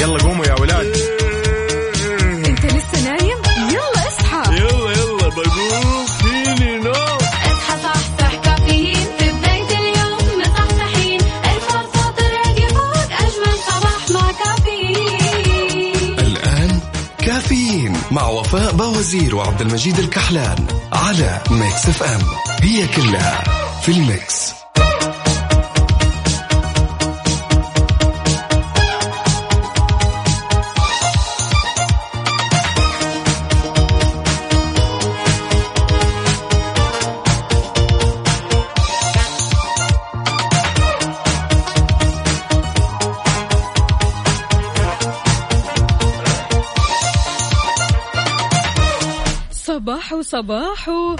يلا قوموا يا ولاد. انت لسه نايم؟ يلا اصحى. يلا يلا بقوم. فيني نو اصحى صحصح كافيين في بداية اليوم. مصحصحين. الفرصة تراك فوق. أجمل صباح مع كافيين. الآن كافيين مع وفاء بوازير وعبد المجيد الكحلان على ميكس اف ام. هي كلها في الميكس. صباح. صباح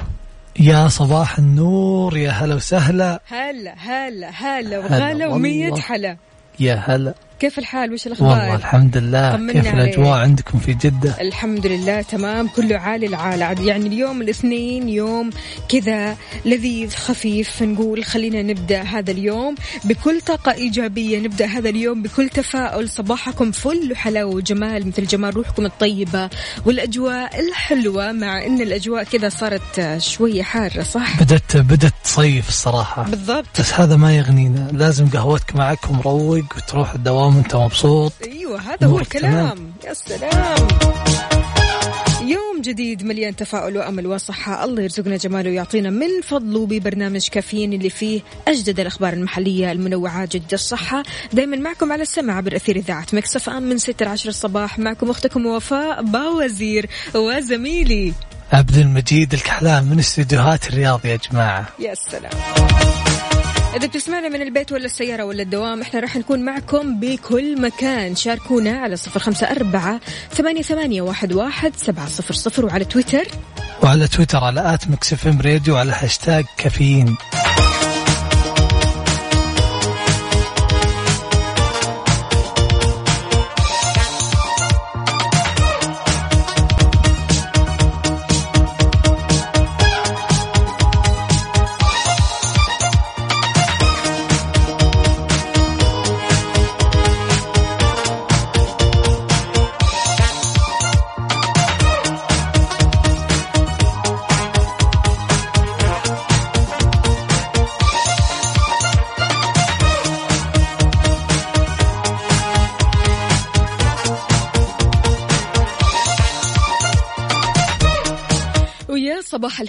يا صباح النور يا هلا وسهلا. هلا هلا هلا وغلا ومية. حلا. يا هلا. كيف الحال؟ وش الأخبار؟ والله الحمد لله. كيف عليك. الأجواء عندكم في جدة؟ الحمد لله تمام. كله عالي العالي عاد يعني اليوم الاثنين يوم كذا لذيذ خفيف نقول خلينا نبدأ هذا اليوم بكل طاقة إيجابية. نبدأ هذا اليوم بكل تفاؤل. صباحكم فل وحلاوة وجمال مثل جمال روحكم الطيبة والأجواء الحلوة مع إن الأجواء كذا صارت شوية حارة صح؟ بدت بدت تصيف الصراحة. بالضبط. بس هذا ما يغنينا. لازم قهوتك معك ومروق وتروح الدوام. وانت مبسوط؟ أيوه هذا هو الكلام. يا سلام. يوم جديد مليان تفاؤل وأمل وصحة. الله يرزقنا جماله ويعطينا من فضله ببرنامج كافيين اللي فيه أجدد الأخبار المحلية المنوعة جد الصحة. دائما معكم على السمع عبر أثير إذاعة مكسف أم من 6 ل 10 الصباح. معكم أختكم وفاء باوزير وزميلي. عبد المجيد الكحلان من استديوهات الرياض يا جماعة. يا سلام. إذا بتسمعنا من البيت ولا السيارة ولا الدوام إحنا راح نكون معكم بكل مكان. شاركونا على صفر خمسة أربعة ثمانية, ثمانية واحد, واحد سبعة صفر صفر وعلى تويتر. وعلى تويتر على at M radio على هاشتاج كافيين.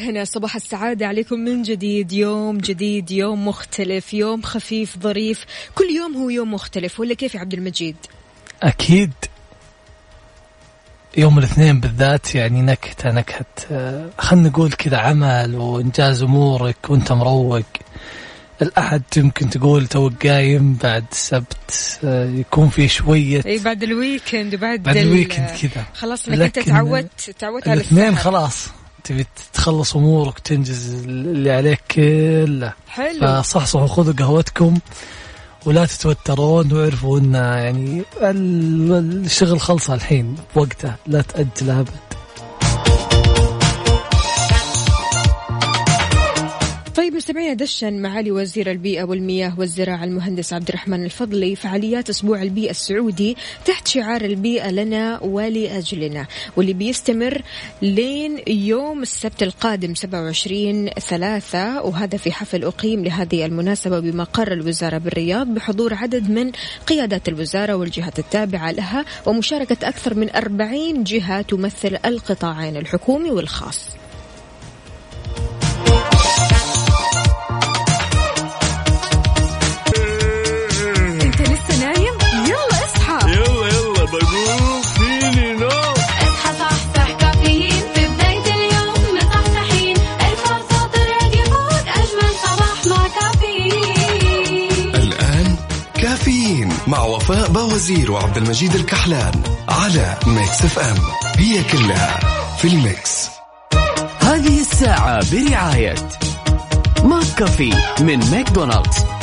الهنا صباح السعادة عليكم من جديد. يوم جديد يوم مختلف يوم خفيف ظريف. كل يوم هو يوم مختلف. ولا كيف يا عبد المجيد؟ أكيد. يوم الاثنين بالذات يعني نكهة نكهة. آه، خلنا نقول كذا عمل وإنجاز أمورك وأنت مروق. الأحد يمكن تقول توك قايم بعد السبت آه، يكون في شوية إي بعد ال weekend وبعد بعد ال- ال weekend كذا. خلاص أنت لكن تعودت تعودت على الاثنين خلاص. تبي تخلص أمورك تنجز اللي عليك كله. حلو. فصحصحوا خذوا قهوتكم ولا تتوترون واعرفوا إن يعني ال- الشغل خلص الحين بوقته لا تأجل أبد. طيب مستمعينا دشن معالي وزير البيئة والمياه والزراعة المهندس عبد الرحمن الفضلي فعاليات أسبوع البيئة السعودي تحت شعار البيئة لنا ولأجلنا واللي بيستمر لين يوم السبت القادم 27 ثلاثة. وهذا في حفل أقيم لهذه المناسبة بمقر الوزارة بالرياض بحضور عدد من قيادات الوزارة والجهات التابعة لها ومشاركة أكثر من 40 جهة تمثل القطاعين الحكومي والخاص. وفاء باوزير وعبد المجيد الكحلان على Mix FM. هي كلها في ال mix. هذه الساعة برعاية McCafé من ماكدونالدز.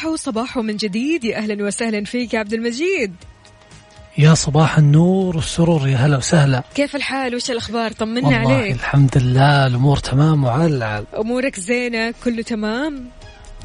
صباحو صباحو من جديد. يا أهلا وسهلا فيك يا عبد المجيد. يا صباح النور والسرور يا هلا وسهلا. كيف الحال؟ وش الأخبار؟ طمنا عليك. الحمد لله الأمور تمام وعلى العال. أمورك زينة؟ كله تمام؟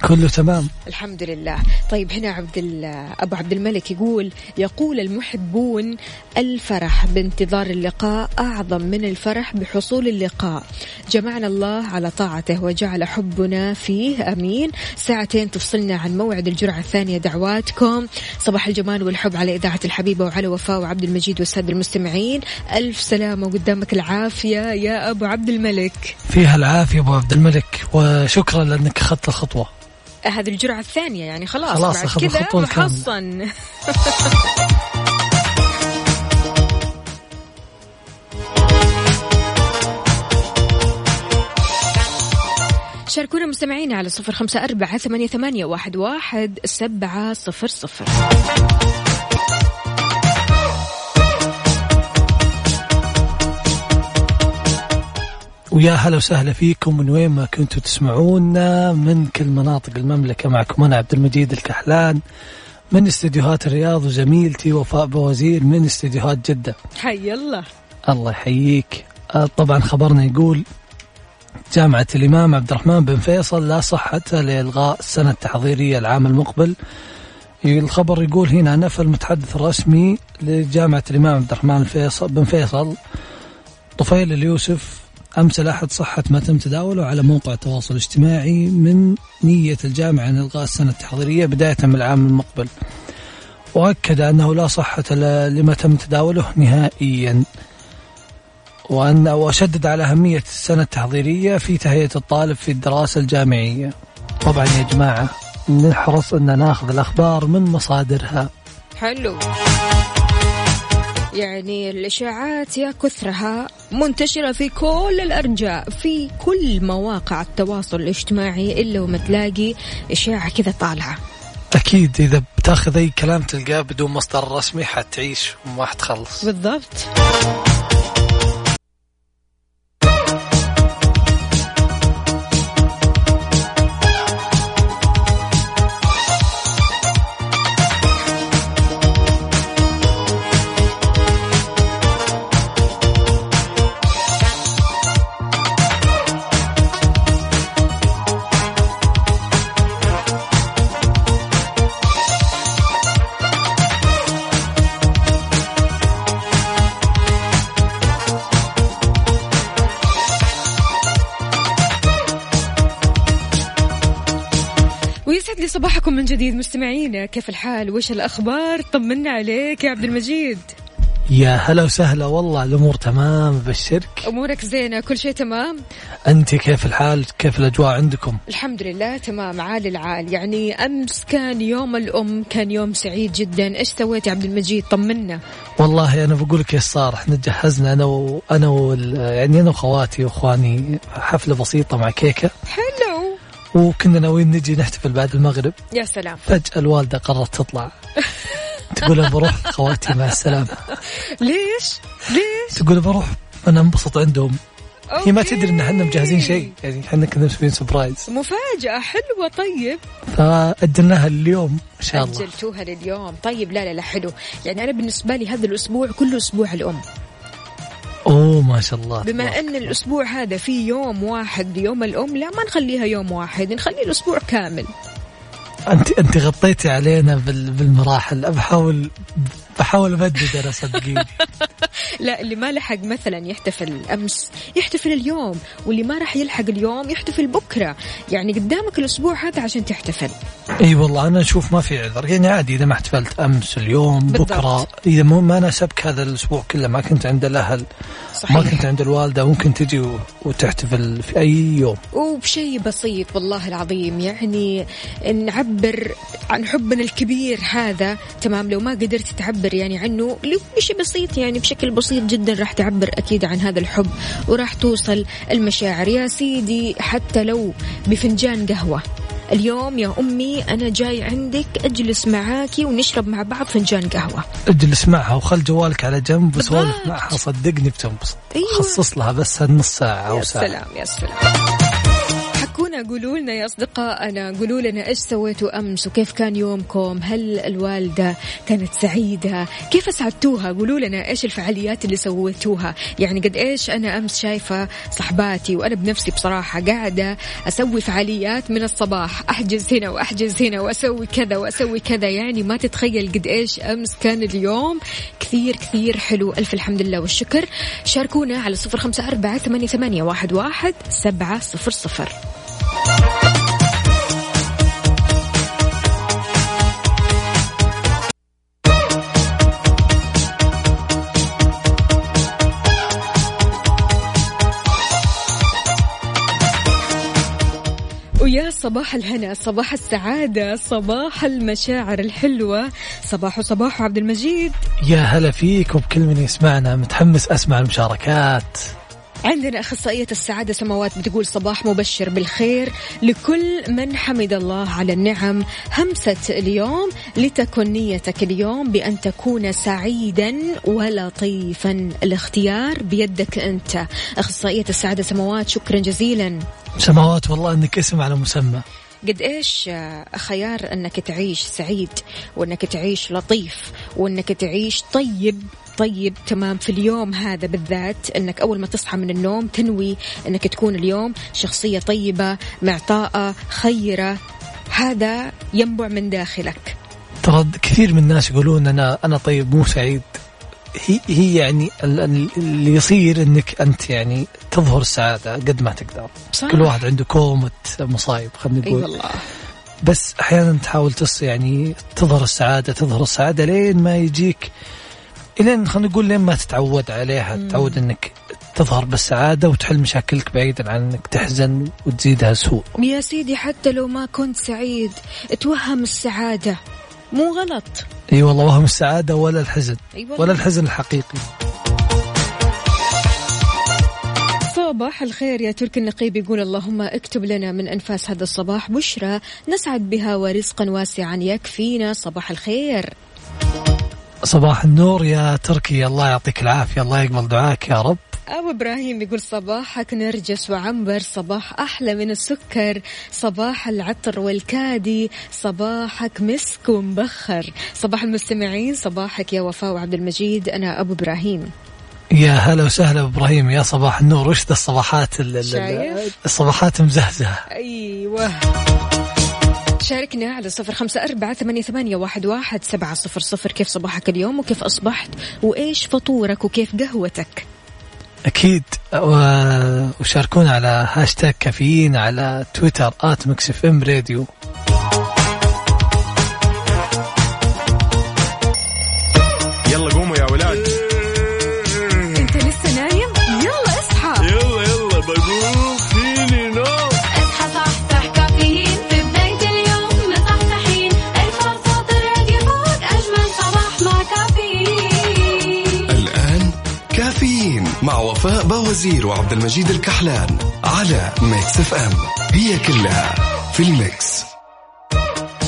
كله تمام. الحمد لله. طيب هنا عبد أبو عبد الملك يقول يقول المحبون الفرح بانتظار اللقاء أعظم من الفرح بحصول اللقاء. جمعنا الله على طاعته وجعل حبنا فيه آمين. ساعتين تفصلنا عن موعد الجرعة الثانية دعواتكم. صباح الجمال والحب على إذاعة الحبيبة وعلى وفاء وعبد المجيد والسادة المستمعين. ألف سلامة وقدامك العافية يا أبو عبد الملك. فيها العافية أبو عبد الملك وشكرا لأنك أخذت الخطوة. هذه الجرعة الثانية يعني خلاص, خلاص بعد كذا. محصن شاركونا مستمعينا على صفر خمسة أربعة ثمانية, ثمانية واحد, واحد سبعة صفر صفر ويا هلا وسهلا فيكم من وين ما كنتوا تسمعونا من كل مناطق المملكة معكم أنا عبد المجيد الكحلان من استديوهات الرياض وزميلتي وفاء بوزير من استديوهات جدة. حي الله. الله يحييك. آه، طبعا خبرنا يقول جامعة الإمام عبد الرحمن بن فيصل لا صحة لإلغاء السنة التحضيرية العام المقبل. الخبر يقول هنا نفى المتحدث الرسمي لجامعة الإمام عبد الرحمن بن فيصل طفيل اليوسف أمس الأحد صحة ما تم تداوله على موقع التواصل الاجتماعي من نية الجامعة أن إلغاء السنة التحضيرية بداية من العام المقبل. وأكد أنه لا صحة لما تم تداوله نهائيا. وأن وشدد على أهمية السنة التحضيرية في تهيئة الطالب في الدراسة الجامعية. طبعا يا جماعة نحرص أن ناخذ الأخبار من مصادرها. حلو. يعني الإشاعات يا كثرها منتشرة في كل الأرجاء في كل مواقع التواصل الاجتماعي إلا وما تلاقي إشاعة كذا طالعة. أكيد إذا بتاخذ أي كلام تلقاه بدون مصدر رسمي حتعيش وما حتخلص. بالضبط. من جديد مستمعينا كيف الحال؟ وش الأخبار؟ طمنا عليك يا عبد المجيد. يا هلا وسهلا والله الأمور تمام بشرك أمورك زينة كل شيء تمام؟ أنت كيف الحال؟ كيف الأجواء عندكم؟ الحمد لله تمام عال العال. يعني أمس كان يوم الأم كان يوم سعيد جدا. إيش سويت يا عبد المجيد؟ طمنا. والله أنا بقول لك إيش صار إحنا جهزنا أنا وأنا وال... يعني أنا وخواتي وإخواني حفلة بسيطة مع كيكة. حلو. وكنا ناويين نجي نحتفل بعد المغرب. يا سلام. فجأة الوالدة قررت تطلع. تقول بروح خواتي مع السلامة. ليش؟ ليش؟ تقول بروح أنا انبسط عندهم. هي ما okay. تدري إن إحنا مجهزين شيء. يعني إحنا كنا مسوين surprise مفاجأة حلوة طيب. فأجلناها اليوم إن شاء الله. أجلتوها لليوم. طيب لا لا لا حلو. يعني أنا بالنسبة لي هذا الأسبوع كله أسبوع الأم. أوه ما شاء الله. بما تبارك. أن الأسبوع هذا في يوم واحد يوم الأم لا ما نخليها يوم واحد نخلي الأسبوع كامل. أنت أنت غطيتي علينا بال- بالمراحل. بحاول بحاول امدد أنا صدقيني لا اللي ما لحق مثلا يحتفل أمس يحتفل اليوم واللي ما راح يلحق اليوم يحتفل بكرة. يعني قدامك الأسبوع هذا عشان تحتفل. إي والله أنا أشوف ما في عذر. يعني عادي إذا ما احتفلت أمس اليوم بالضبط. بكره إذا مو ما ناسبك هذا الأسبوع كله ما كنت عند الأهل صحيح. ما كنت عند الوالدة ممكن تجي وتحتفل في أي يوم. وبشيء بسيط والله العظيم. يعني نعبر عن حبنا الكبير هذا. تمام لو ما قدرت تعبر يعني عنه بشيء بسيط يعني بشكل بسيط جدا راح تعبر أكيد عن هذا الحب. وراح توصل المشاعر. يا سيدي حتى لو بفنجان قهوة. اليوم يا أمي أنا جاي عندك أجلس معاكي ونشرب مع بعض فنجان قهوة. اجلس معها وخل جوالك على جنب وسولف. معها صدقني بتنبسط أيوة. خصص لها بس هالنص ساعة أو يا ساعة. سلام يا سلام. قولوا لنا يا أصدقائنا قولوا لنا إيش سويتوا أمس وكيف كان يومكم؟ هل الوالدة كانت سعيدة؟ كيف أسعدتوها قولوا لنا إيش الفعاليات اللي سويتوها؟ يعني قد إيش أنا أمس شايفة صحباتي وأنا بنفسي بصراحة قاعدة أسوي فعاليات من الصباح أحجز هنا وأحجز هنا وأسوي كذا وأسوي كذا. يعني ما تتخيل قد إيش أمس كان اليوم كثير كثير حلو. ألف الحمد لله والشكر. شاركونا على صفر خمسة أربعة ثمانية, ثمانية واحد, واحد سبعة صفر صفر. ويا صباح الهنا صباح السعادة صباح المشاعر الحلوة صباح صباح عبد المجيد. يا هلا فيك وبكل من يسمعنا متحمس أسمع المشاركات. عندنا أخصائية السعادة سماوات بتقول صباح مبشر بالخير لكل من حمد الله على النعم. همسة اليوم لتكن نيتك اليوم بأن تكون سعيدا ولطيفا. الاختيار بيدك أنت. أخصائية السعادة سماوات شكرا جزيلا. سماوات والله إنك اسم على مسمى. قد إيش آه، خيار إنك تعيش سعيد وإنك تعيش لطيف وإنك تعيش طيب. طيب تمام. في اليوم هذا بالذات إنك أول ما تصحى من النوم تنوي إنك تكون اليوم شخصية طيبة معطاءة خيرة. هذا ينبع من داخلك. ترى كثير من الناس يقولون أنا أنا طيب مو سعيد. هي هي يعني ال- ال- اللي يصير إنك أنت يعني تظهر السعادة قد ما تقدر. صح. كل واحد عنده كومة مصايب خلينا أي نقول. والله. بس أحيانا تحاول تص يعني تظهر السعادة تظهر السعادة لين ما يجيك الين خلينا نقول لين ما تتعود عليها تتعود إنك تظهر بالسعادة وتحل مشاكلك بعيدا عن إنك تحزن وتزيدها سوء. يا سيدي حتى لو ما كنت سعيد توهم السعادة. مو غلط. إي والله وهم السعادة ولا الحزن أي والله. ولا الحزن الحقيقي. صباح الخير يا ترك النقيب يقول اللهم اكتب لنا من أنفاس هذا الصباح بشرى نسعد بها ورزقا واسعا يكفينا. صباح الخير. صباح النور يا تركي الله يعطيك العافية الله يقبل دعاك يا رب. أبو إبراهيم يقول صباحك نرجس وعنبر صباح أحلى من السكر صباح العطر والكادي صباحك مسك ومبخر. صباح المستمعين صباحك يا وفاء وعبد المجيد أنا أبو إبراهيم. يا هلا وسهلا إبراهيم يا صباح النور. وش ذا الصباحات؟ الصباحات مزهزهة. أيوه. شاركنا على صفر خمسة أربعة ثمانية, ثمانية واحد, سبعة صفر صفر. كيف صباحك اليوم وكيف أصبحت؟ وإيش فطورك وكيف قهوتك؟ أكيد و- وشاركونا على هاشتاج كافيين على تويتر at Mix FM Radio. مع وفاء باوزير وعبد المجيد الكحلان على Mix FM. هي كلها في ال mix.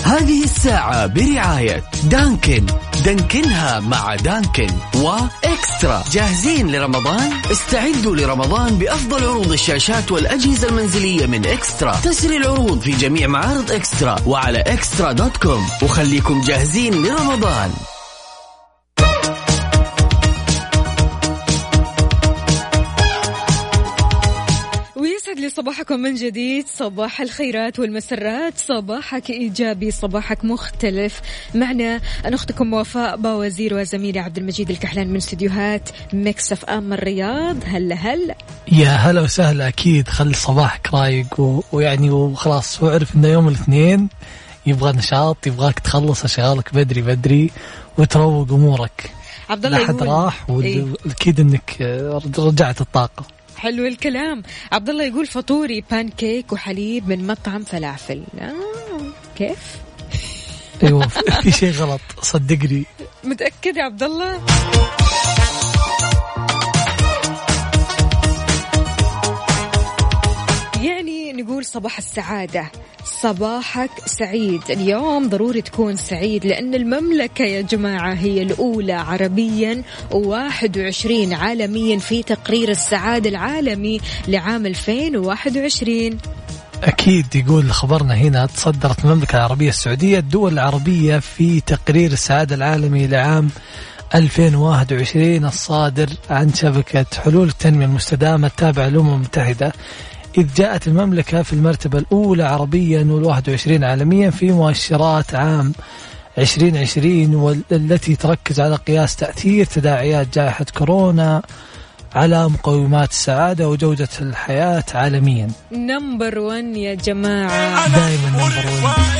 هذه الساعة برعاية دانكن. دانكنها مع دانكن وإكسترا. جاهزين لرمضان؟ استعدوا لرمضان بأفضل عروض الشاشات والأجهزة المنزلية من إكسترا. تسري العروض في جميع معارض إكسترا وعلى إكسترا dot com. وخليكم جاهزين لرمضان. صباحكم من جديد. صباح الخيرات والمسرات. صباحك إيجابي صباحك مختلف. معنا أنا أختكم وفاء باوزير وزميلي عبد المجيد الكحلان من استديوهات Mix FM الرياض. هلا هلا. يا هلا وسهلا أكيد. خلي صباحك رايق و... ويعني وخلاص واعرف إنه يوم الاثنين يبغى نشاط يبغاك تخلص اشغالك بدري بدري. وتروق أمورك. عبد لا الله حد يقول راح إيه. وأكيد إنك آه، رجعت الطاقة. حلو الكلام. عبد الله يقول فطوري بان كيك وحليب من مطعم فلافل. آه كيف؟ أيوه في- شيء غلط. صدقني. متأكد يا عبد الله يعني نقول صباح السعادة. صباحك سعيد. اليوم ضروري تكون سعيد لأن المملكة يا جماعة هي الأولى عربيا و21 عالميا في تقرير السعادة العالمي لعام 2021 أكيد يقول خبرنا هنا تصدرت المملكة العربية السعودية الدول العربية في تقرير السعادة العالمي لعام 2021 الصادر عن شبكة حلول التنمية المستدامة التابعة للأمم المتحدة. إذ جاءت المملكة في المرتبة الأولى عربيا وال21 عالميا في مؤشرات عام 2020 والتي تركز على قياس تأثير تداعيات جائحة كورونا على مقومات السعادة وجودة الحياة عالميا. number 1 يا جماعة. دائما number 1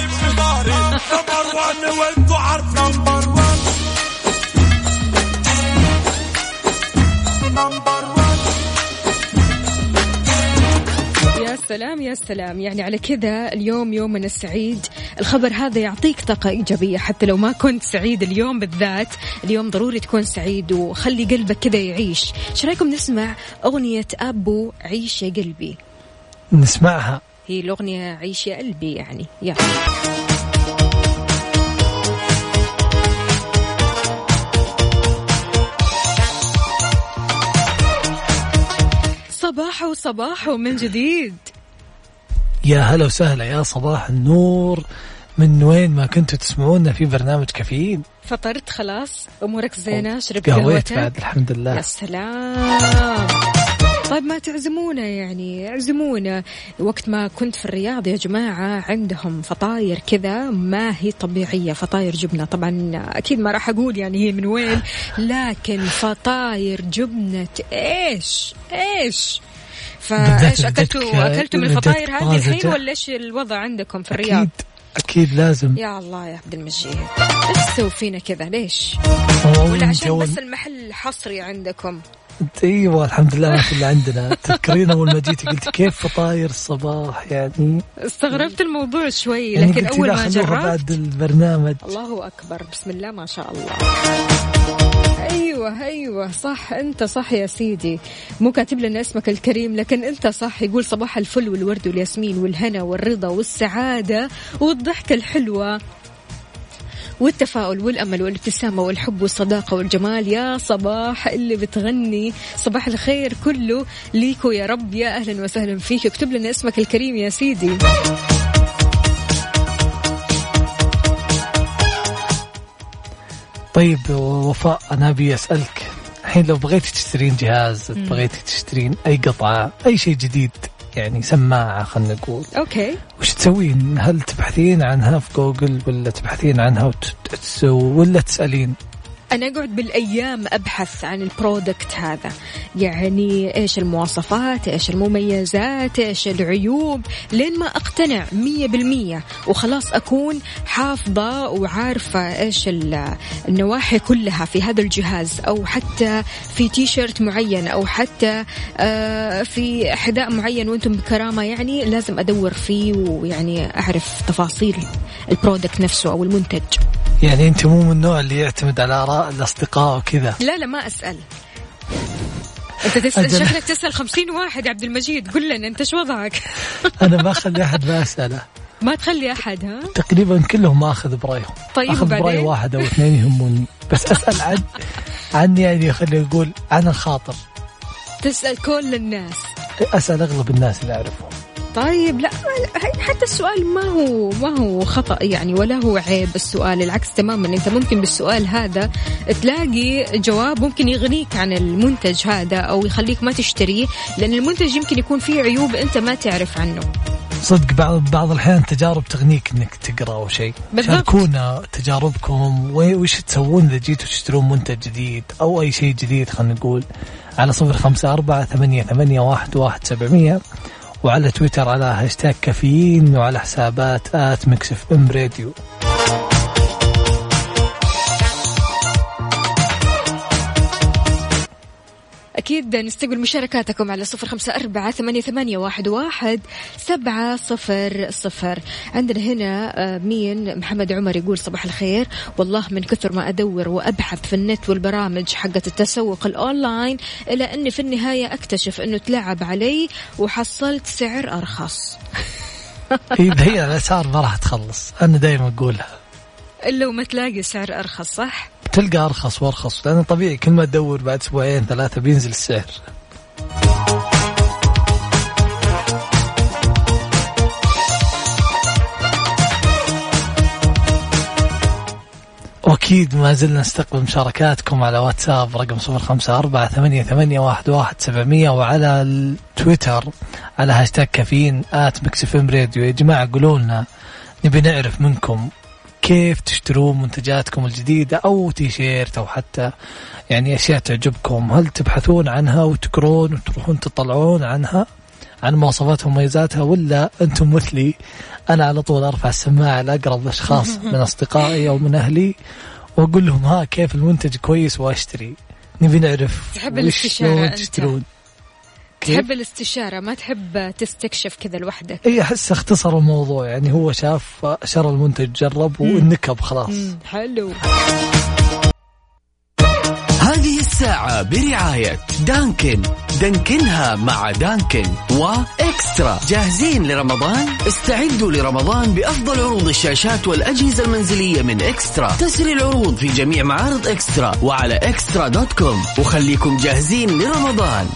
يا سلام يا سلام. يعني على كذا اليوم يومنا السعيد. الخبر هذا يعطيك طاقة إيجابية حتى لو ما كنت سعيد اليوم بالذات. اليوم ضروري تكون سعيد وخلي قلبك كذا يعيش. إيش رأيكم نسمع أغنية أبو عيش يا قلبي؟ نسمعها. هي الأغنية عيش يا قلبي يعني يلا صباح وصباح من جديد. يا هلا وسهلا يا صباح النور. من وين ما كنتوا تسمعونا في برنامج كافيين فطرت خلاص أمورك زينة شربت قهوتك بعد الحمد يا لله سلام. طيب ما تعزمونا يعني اعزمونا. وقت ما كنت في الرياض يا جماعة عندهم فطاير كذا ما هي طبيعية فطاير جبنة. طبعا أكيد ما راح أقول يعني هي من وين لكن فطاير جبنة. إيش؟ إيش؟ فايش اكلتوا أكلتوا من الفطاير هذه الحين. ولا إيش الوضع عندكم في الرياض؟ أكيد أكيد لازم يا الله يا عبد المجيد إيش تسوي فينا كذا ليش؟ ولا عشان جو- بس المحل حصري عندكم؟ أيوه الحمد لله ما في اللي عندنا تذكرين أول ما جيتي قلت كيف فطاير الصباح يعني استغربت الموضوع شوي يعني لكن أول ما جربت بعد البرنامج الله أكبر بسم الله ما شاء الله أيوه أيوه. صح. أنت صح يا سيدي. مو كاتب لنا اسمك الكريم لكن أنت صح. يقول صباح الفل والورد والياسمين والهنا والرضا والسعادة والضحكة الحلوة والتفاؤل والأمل والابتسامة والحب والصداقة والجمال. يا صباح اللي بتغني صباح الخير كله ليكو يا رب. يا أهلا وسهلا فيك. اكتب لنا اسمك الكريم يا سيدي. طيب وفاء أنا أبي أسألك الحين لو بغيتي تشترين جهاز بغيتي تشترين أي قطعة أي شيء جديد يعني سماعة خلينا نقول okay وش تسوين؟ هل تبحثين عنها في جوجل ولا تبحثين عنها ولا تسألين؟ أنا أقعد بالأيام أبحث عن ال product هذا. يعني إيش المواصفات إيش المميزات إيش العيوب لين ما أقتنع مية بالمية. وخلاص أكون حافظة وعارفة إيش ال- النواحي كلها في هذا الجهاز. أو حتى في تي شيرت معين أو حتى آه، في حذاء معين وأنتم بكرامة. يعني لازم أدور فيه ويعني أعرف تفاصيل ال product نفسه أو المنتج. يعني انت مو من النوع اللي يعتمد على آراء الأصدقاء وكذا. لا لا ما أسأل. أنت تسأل أجل. شكلك تسأل خمسين واحد يا عبد المجيد قل لنا أنت شو وضعك؟ أنا ما أخلي أحد ما أسأله. ما تخلي أحد ها؟ تقريبا كلهم اخذ برأيهم. طيب اخذ برأي؟ واحد أو اثنين يهموني بس أسأل عن عن يعني خلينا نقول عن الخاطر. تسأل كل الناس. أسأل أغلب الناس اللي أعرفهم. طيب لا حتى السؤال ما هو ما هو خطأ يعني ولا هو عيب السؤال العكس تماما. أنت ممكن بالسؤال هذا تلاقي جواب ممكن يغنيك عن المنتج هذا أو يخليك ما تشتريه لأن المنتج يمكن يكون فيه عيوب أنت ما تعرف عنه. صدق بعض بعض الأحيان تجارب تغنيك إنك تقرأ أو شيء. شاركونا تجاربكم وش تسوون إذا جيتوا تشترون منتج جديد أو أي شيء جديد خلينا نقول على صفر خمسة أربعة ثمانية, ثمانية واحد, واحد سبعمية. وعلى تويتر على هاشتاج كافيين وعلى حسابات at Mix FM Radio. أكيد نستقبل مشاركاتكم على صفر خمسة أربعة ثمانية, ثمانية واحد, واحد سبعة صفر صفر. عندنا هنا آه، مين؟ محمد عمر يقول صباح الخير. والله من كثر ما أدور وأبحث في النت والبرامج حقة التسوق الأونلاين إلى أني في النهاية أكتشف أنه تلعب علي وحصلت سعر أرخص. إيه هي الأسعار ما راح تخلص. أنا دائما أقولها. إلا وما تلاقي سعر أرخص صح؟ تلقى أرخص وأرخص. لأن طبيعي كل ما تدور بعد أسبوعين ثلاثة بينزل السعر. وأكيد ما زلنا نستقبل مشاركاتكم على واتساب رقم 054 88 واحد سبعمية وعلى التويتر على هاشتاج Caffeine at Mix FM Radio. يا جماعة قولوا لنا نبي نعرف منكم كيف تشترون منتجاتكم الجديدة أو تيشيرت أو حتى يعني أشياء تعجبكم هل تبحثون عنها وتقرون وتروحون تطلعون عنها عن مواصفاتها ومميزاتها ولا أنتم مثلي أنا على طول أرفع السماعة لأقرب أشخاص من أصدقائي أو من أهلي وأقول لهم ها كيف المنتج كويس وأشتري نبي نعرف تحب الاستشارة. تشترون؟ تحب الاستشارة ما تحب تستكشف كذا لوحدك؟ اي احس اختصر الموضوع يعني هو شاف شرى المنتج جرب ونكب خلاص. مم، حلو. هذه الساعة برعاية دانكن. دانكنها مع دانكن وإكسترا. جاهزين لرمضان؟ استعدوا لرمضان بأفضل عروض الشاشات والأجهزة المنزلية من إكسترا. تسري العروض في جميع معارض إكسترا وعلى إكسترا dot com. وخليكم جاهزين لرمضان.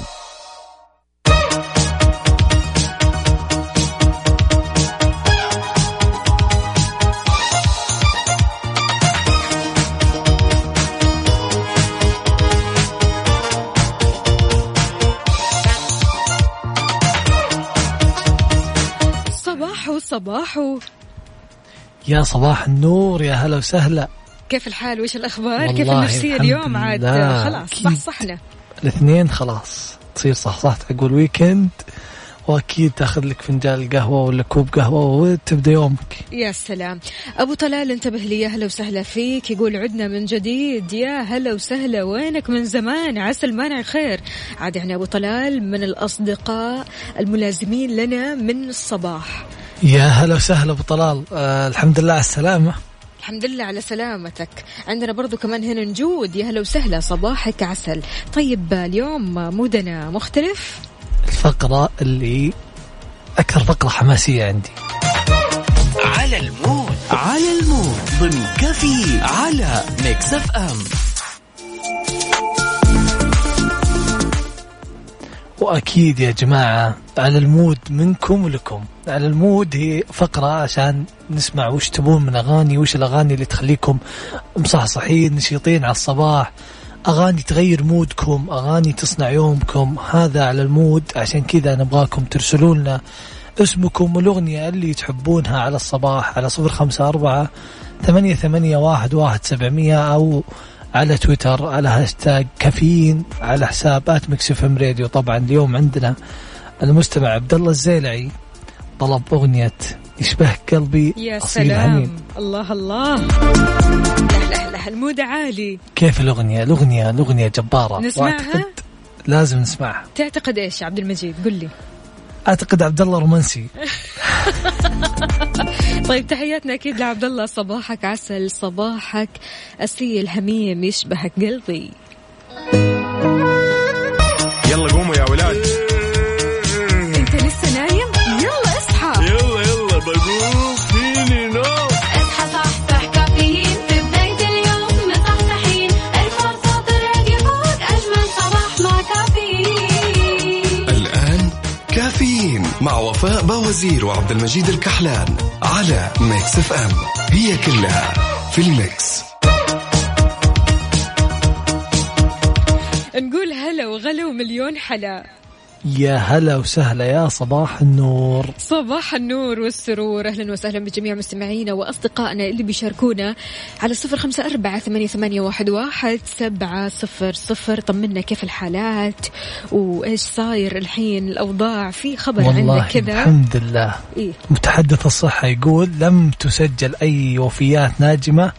يا صباح النور يا هلا وسهلا. كيف الحال؟ وش الأخبار؟ كيف الحمد اليوم؟ عاد. خلاص أكيد. صحصحنا. الاثنين خلاص تصير صح صح تقول ويكند وأكيد تأخذ لك فنجان القهوة ولا كوب قهوة وتبدأ يومك. يا سلام. أبو طلال انتبه لي يا هلا وسهلا فيك. يقول عدنا من جديد. يا هلا وسهلا وينك من زمان؟ عسى المانع خير. عاد يعني أبو طلال من الأصدقاء الملازمين لنا من الصباح. يا هلا وسهلا أبو طلال. آه الحمد لله على السلامة. الحمد لله على سلامتك. عندنا برضو كمان هنا نجود. يا هلا وسهلا صباحك عسل. طيب اليوم mood نا مختلف؟ الفقرة اللي أكثر فقرة حماسية عندي. على ال mood. على ال mood. ضمن كفي على Mix FM. وأكيد يا جماعة على ال mood منكم ولكم. على ال mood هي فقرة عشان نسمع وش تبون من أغاني وش الأغاني اللي تخليكم مصحصحين نشيطين على الصباح. أغاني تغير mood كم أغاني تصنع يومكم. هذا على ال mood. عشان كذا نبغاكم ترسلوا لنا اسمكم والأغنية اللي تحبونها على الصباح على صفر خمسة أربعة ثمانية ثمانية واحد واحد سبعمئه أو على تويتر على هاشتاج كافيين على حساب at Mix FM Radio. طبعا اليوم عندنا المستمع عبد الله الزيلعي طلب أغنية يشبه قلبي يا أصيل حنين. سلام الله الله. لا لا ال mood عالي. كيف الأغنية؟ الأغنية الأغنية جبارة. نسمعها؟ لازم نسمعها. تعتقد إيش يا عبد المجيد؟ قل لي. أعتقد عبد الله رومانسي. طيب تحياتنا أكيد لعبد الله صباحك عسل صباحك أسيل هميم يشبهك قلبي. يلا قوموا. وفاء باوزير وعبد المجيد الكحلان على Mix FM. هي كلها في ال Mix. نقول هلا وغلا ومليون حلا. يا هلا وسهلا يا صباح النور. صباح النور والسرور. أهلا وسهلا بجميع مستمعينا وأصدقائنا اللي بيشاركونا على صفر خمسة أربعة ثمانية, ثمانية واحد, واحد سبعة صفر صفر. طمنا كيف الحالات وإيش صاير الحين الأوضاع في خبر عندك كذا؟ الحمد لله. إيه. متحدث الصحة يقول لم تسجل أي وفيات ناجمة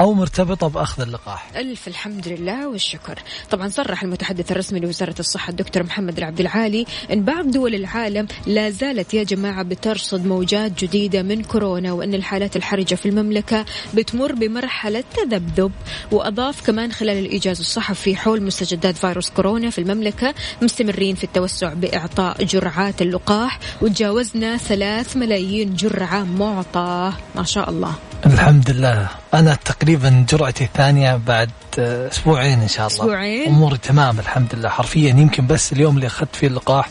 أو مرتبطة بأخذ اللقاح. ألف الحمد لله والشكر. طبعا صرح المتحدث الرسمي لوزارة الصحة الدكتور محمد العبد العالي أن بعض دول العالم لا زالت يا جماعة بترصد موجات جديدة من كورونا وأن الحالات الحرجة في المملكة بتمر بمرحلة تذبذب. وأضاف كمان خلال الإيجاز الصحفي حول مستجدات فيروس كورونا في المملكة مستمرين في التوسع بإعطاء جرعات اللقاح وتجاوزنا ثلاث ملايين جرعة معطاة ما شاء الله. الحمد لله. أنا تقريبا جرعتي الثانية بعد آه، أسبوعين إن شاء الله. أسبوعين؟ أموري تمام الحمد لله. حرفيا يمكن بس اليوم اللي أخذت فيه اللقاح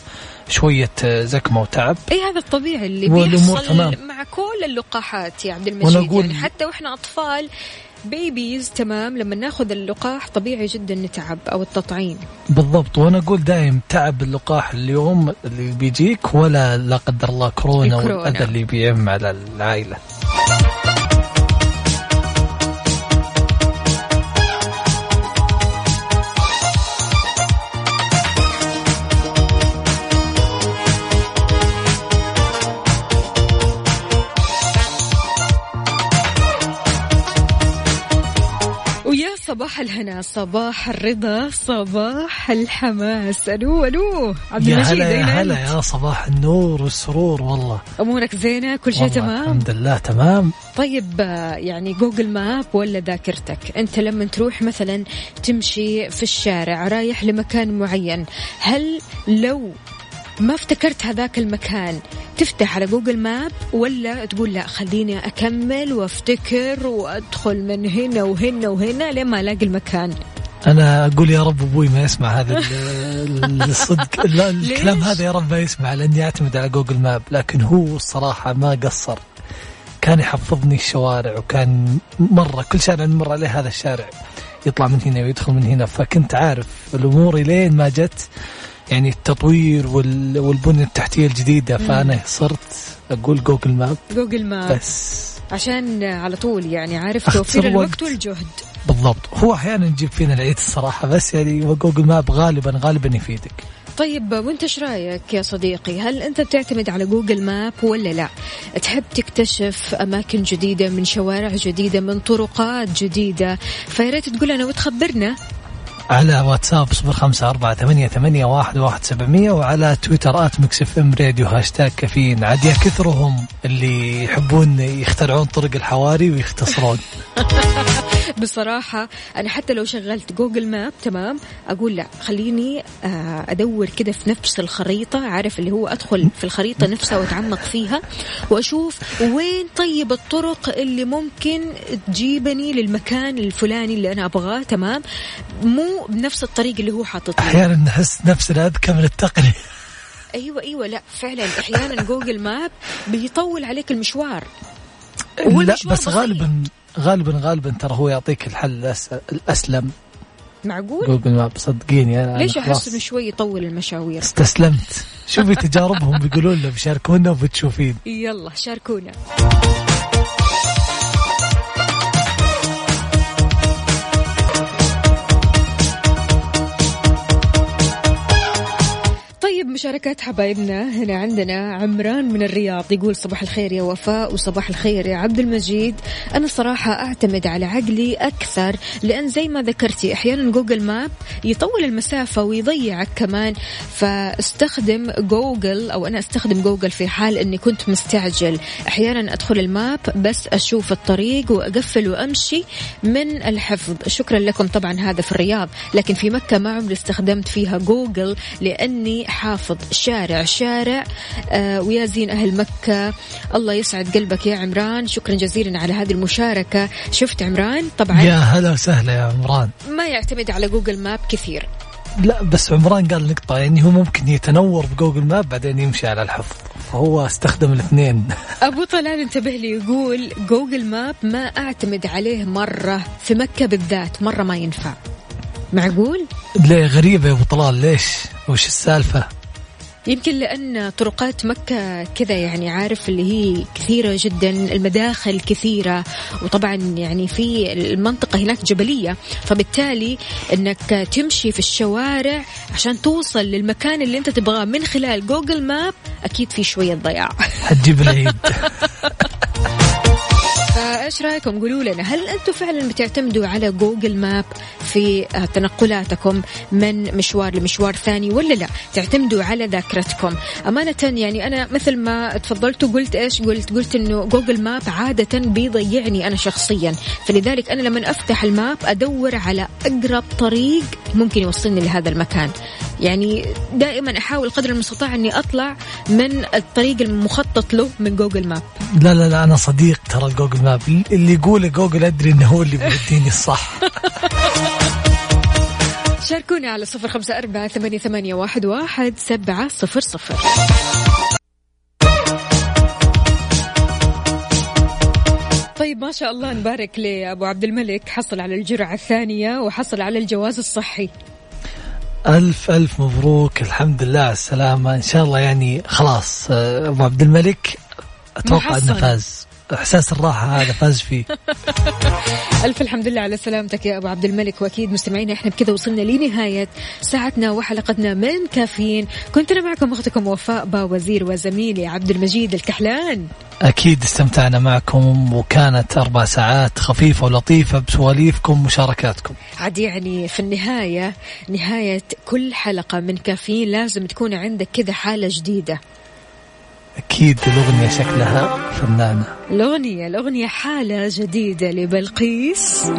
شوية آه، زكمة وتعب. إي هذا الطبيعي اللي بيحصل تمام. مع كل اللقاحات يا عبد المجيد. أقول- يعني حتى وإحنا أطفال بيبيز تمام لما ناخذ اللقاح طبيعي جدا نتعب أو التطعيم. بالضبط. وأنا أقول دايم تعب اللقاح اليوم اللي بيجيك ولا لا قدر الله كورونا. والأذى اللي بيعم على العائلة. الهنا صباح الرضا صباح الحماس. ألو ألو. عبد يا المجيد هلا أين يا هلا؟ يا صباح النور والسرور والله. أمورك زينة؟ كل شيء تمام؟ الحمد لله تمام. طيب يعني Google Map ولا ذاكرتك؟ أنت لما تروح مثلا تمشي في الشارع رايح لمكان معين هل لو ما افتكرت هذاك المكان. تفتح على Google Map ولا تقول لا خليني أكمل وأفتكر وأدخل من هنا وهنا وهنا لين ما ألاقي المكان. أنا أقول يا رب أبوي ما يسمع هذا ال- ال- الصدق. لا الكلام؟ هذا يا رب ما يسمع لأني أعتمد على Google Map. لكن هو الصراحة ما قصر. كان يحفظني الشوارع وكان مرة كل شارع نمر عليه هذا الشارع. يطلع من هنا ويدخل من هنا. فكنت عارف الأمور لين ما جت. يعني التطوير وال- والبنيه التحتية الجديدة فأنا صرت أقول Google Map Google Map بس. عشان على طول يعني عارف توفير الوقت. وقت. والجهد. بالضبط. هو أحيانا يجيب فينا العيد الصراحة بس يعني Google Map غالبا غالبا يفيدك. طيب وأنت إيش رأيك يا صديقي؟ هل أنت بتعتمد على Google Map ولا لا؟ تحب تكتشف أماكن جديدة من شوارع جديدة من طرقات جديدة فياريت تقول لنا وتخبرنا. على واتساب صفر خمسة أربعة ثمانية, ثمانية واحد, واحد سبعمية وعلى تويتر at Mix FM Radio هاشتاج كافيين. عاد يا كثرهم اللي يحبون يخترعون طرق الحواري ويختصرون. بصراحة أنا حتى لو شغلت Google Map تمام؟ أقول لا خليني آه، أدور كده في نفس الخريطة عارف اللي هو أدخل في الخريطة نفسها وأتعمق فيها وأشوف وين طيب الطرق اللي ممكن تجيبني للمكان الفلاني اللي أنا أبغاه تمام؟ مو بنفس الطريق اللي هو حاطط أحيانا نحس نفسنا أذكى من التقنية. أيوه أيوه لا فعلا. أحيانا Google Map بيطول عليك المشوار. لا بس. غالبا غالبا غالبا ترى هو يعطيك الحل الأسلم. معقول؟ جوجل ماب صدقيني أنا ليش أحس إنه شوي يطول المشاوير؟ استسلمت. شوفي تجاربهم بيقولون له بيشاركونا وبتشوفين. يلا شاركونا. طيب مشاركات حبايبنا هنا عندنا عمران من الرياض يقول صباح الخير يا وفاء وصباح الخير يا عبد المجيد. أنا صراحة أعتمد على عقلي أكثر لأن زي ما ذكرتي أحيانا Google Map يطول المسافة ويضيعك كمان. فأستخدم جوجل أو أنا أستخدم جوجل في حال أني كنت مستعجل. أحيانا أدخل ال map بس أشوف الطريق وأقفل وأمشي من الحفظ. شكرا لكم طبعا هذا في الرياض لكن في مكة ما عمري استخدمت فيها جوجل لأني حافظ شارع شارع آه ويا زين أهل مكة. الله يسعد قلبك يا عمران. شكرا جزيلا على هذه المشاركة. شفت عمران؟ طبعا. يا هلا وسهلا يا عمران. ما يعتمد على Google Map كثير. لا بس عمران قال نقطة يعني هو ممكن يتنور ب Google Map بعدين يمشي على الحفظ. فهو استخدم الاثنين. أبو طلال انتبه لي يقول Google Map ما أعتمد عليه مرة في مكة بالذات مرة ما ينفع. معقول؟ ليه غريبة يا أبو طلال ليش؟ وش السالفة؟ يمكن لأن طرقات مكة كذا يعني عارف اللي هي كثيرة جدا المداخل كثيرة وطبعا يعني في المنطقة هناك جبلية. فبالتالي أنك تمشي في الشوارع عشان توصل للمكان اللي أنت تبغاه من خلال جوجل ماب أكيد في شوية ضياع. حتجيب العيد. فايش رأيكم؟ قولوا لنا هل أنتم فعلا بتعتمدوا على Google Map في آه، تنقلاتكم من مشوار لمشوار ثاني ولا لا؟ تعتمدوا على ذاكرتكم. أمانة يعني أنا مثل ما تفضلت وقلت إيش؟ قلت قلت إنه Google Map عادة بيضيعني أنا شخصيا. فلذلك أنا لما أفتح ال map أدور على أقرب طريق ممكن يوصلني لهذا المكان. يعني دائما أحاول قدر المستطاع إني أطلع من الطريق المخطط له من Google Map. لا لا لا أنا أصدق ترى ال Google Map اللي يقوله جوجل أدري إنه هو اللي بيديني الصح. شاركونا على صفر خمسة أربعة ثمانية, ثمانية واحد, واحد سبعة صفر صفر. طيب ما شاء الله نبارك لأبو عبد الملك. حصل على الجرعة الثانية وحصل على الجواز الصحي. ألف ألف مبروك. الحمد لله على السلامة. إن شاء الله يعني خلاص أبو عبد الملك أتوقع. أنه فاز. إحساس الراحة هذا فاز فيه. ألف الحمد لله على سلامتك يا أبو عبد الملك. وأكيد مستمعينا إحنا بكذا وصلنا لنهاية ساعتنا وحلقتنا من كافيين. كنت أنا معكم أختكم وفاء با وزير وزميلي عبد المجيد الكحلان. أكيد استمتعنا معكم وكانت أربع ساعات خفيفة ولطيفة بسواليفكم ومشاركاتكم. عاد يعني في النهاية نهاية كل حلقة من كافيين لازم تكون عندك كذا حالة جديدة. أكيد الأغنية شكلها فنانة. الأغنية الأغنية حالة جديدة لبلقيس.